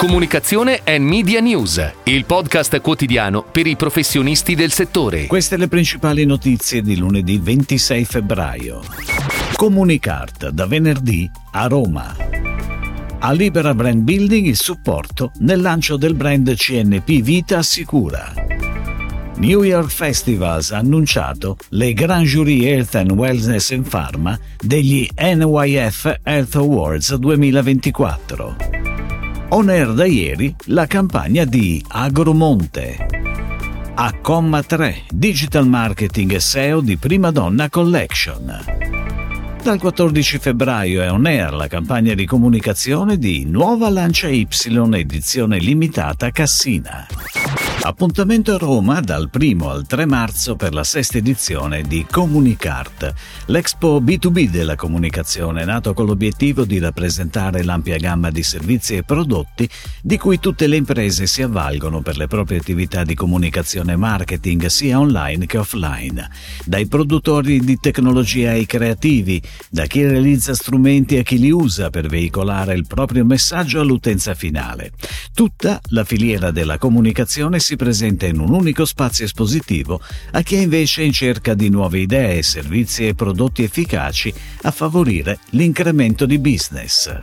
Comunicazione e Media News, il podcast quotidiano per i professionisti del settore. Queste le principali notizie di lunedì 26 febbraio. Comunicart da venerdì a Roma. A Libera Brand Building il supporto nel lancio del brand CNP Vita Assicura. New York Festivals ha annunciato le Grand Jury Health and Wellness in Pharma degli NYF Health Awards 2024. On air da ieri la campagna di Agromonte. A comma 3 Digital Marketing SEO di Prima Donna Collection. Dal 14 febbraio è on air la campagna di comunicazione di Nuova Lancia Y edizione limitata Cassina. Appuntamento a Roma dal 1 al 3 marzo per la sesta edizione di Comunicart, l'expo B2B della comunicazione, nato con l'obiettivo di rappresentare l'ampia gamma di servizi e prodotti di cui tutte le imprese si avvalgono per le proprie attività di comunicazione e marketing sia online che offline, dai produttori di tecnologia ai creativi, da chi realizza strumenti a chi li usa per veicolare il proprio messaggio all'utenza finale. Tutta la filiera della comunicazione si presenta in un unico spazio espositivo a chi è invece in cerca di nuove idee, servizi e prodotti efficaci a favorire l'incremento di business.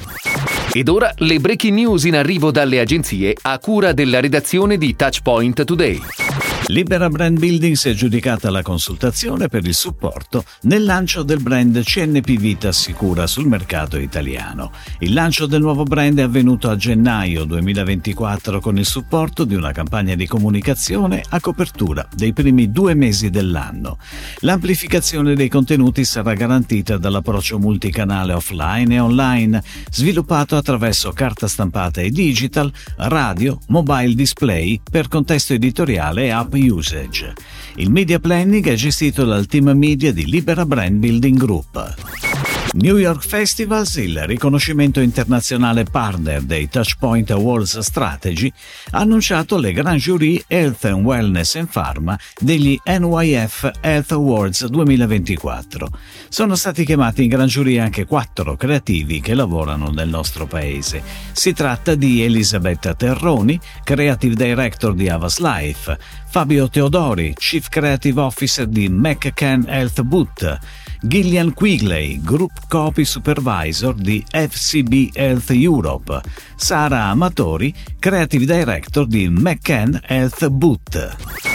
Ed ora le breaking news in arrivo dalle agenzie a cura della redazione di Touchpoint Today. Libera Brand Building si è aggiudicata la consultazione per il supporto nel lancio del brand CNP Vita Assicura sul mercato italiano. Il lancio del nuovo brand è avvenuto a gennaio 2024 con il supporto di una campagna di comunicazione a copertura dei primi due mesi dell'anno. L'amplificazione dei contenuti sarà garantita dall'approccio multicanale offline e online, sviluppato attraverso carta stampata e digital, radio, mobile display per contesto editoriale e app usage. Il media planning è gestito dal team media di Libera Brand Building Group. New York Festivals, il riconoscimento internazionale partner dei Touchpoint Awards Strategy, ha annunciato le Grand Jury Health and Wellness in Pharma degli NYF Health Awards 2024. Sono stati chiamati in Grand Jury anche quattro creativi che lavorano nel nostro paese. Si tratta di Elisabetta Terroni, Creative Director di Avas Life, Fabio Teodori, Chief Creative Officer di McCann Health Boot, Gillian Quigley, Group Copy Supervisor di FCB Health Europe, Sara Amatori, Creative Director di McCann Health Boot.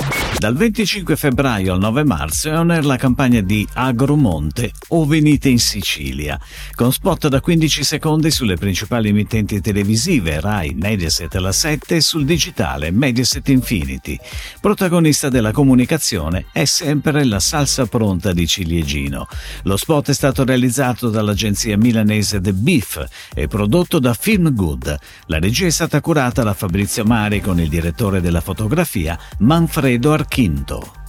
Dal 25 febbraio al 9 marzo è on air la campagna di Agromonte o Venite in Sicilia, con spot da 15 secondi sulle principali emittenti televisive Rai, Mediaset La 7 e sul digitale Mediaset Infinity. Protagonista della comunicazione è sempre la salsa pronta di ciliegino. Lo spot è stato realizzato dall'agenzia milanese The Beef e prodotto da Film Good. La regia è stata curata da Fabrizio Mari con il direttore della fotografia Manfredo Arcani. Quinto.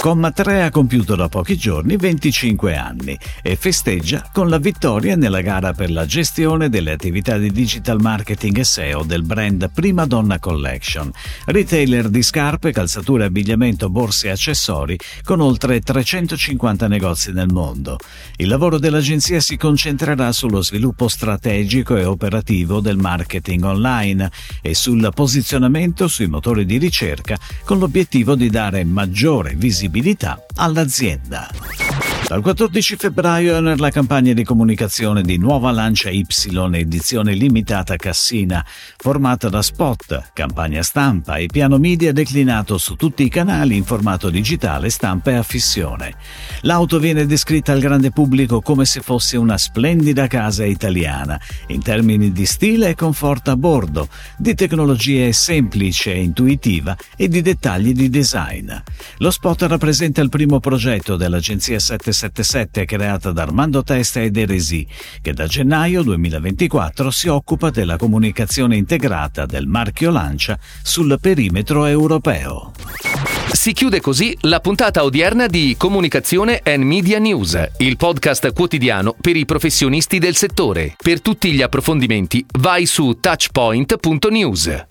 Comma 3 ha compiuto da pochi giorni 25 anni e festeggia con la vittoria nella gara per la gestione delle attività di digital marketing e SEO del brand Prima Donna Collection, retailer di scarpe, calzature, abbigliamento, borse e accessori con oltre 350 negozi nel mondo. Il lavoro dell'agenzia si concentrerà sullo sviluppo strategico e operativo del marketing online e sul posizionamento sui motori di ricerca con l'obiettivo di dare maggiore visibilità visibilità all'azienda. Dal 14 febbraio nella campagna di comunicazione di Nuova Lancia Y edizione limitata Cassina, formata da spot, campagna stampa e piano media declinato su tutti i canali in formato digitale, stampa e affissione. L'auto viene descritta al grande pubblico come se fosse una splendida casa italiana, in termini di stile e conforto a bordo, di tecnologie semplice e intuitiva e di dettagli di design. Lo spot rappresenta il primo progetto dell'agenzia 77 777 creata da Armando Testa ed Eresi, che da gennaio 2024 si occupa della comunicazione integrata del marchio Lancia sul perimetro europeo. Si chiude così la puntata odierna di Comunicazione and Media News, il podcast quotidiano per i professionisti del settore. Per tutti gli approfondimenti vai su touchpoint.news.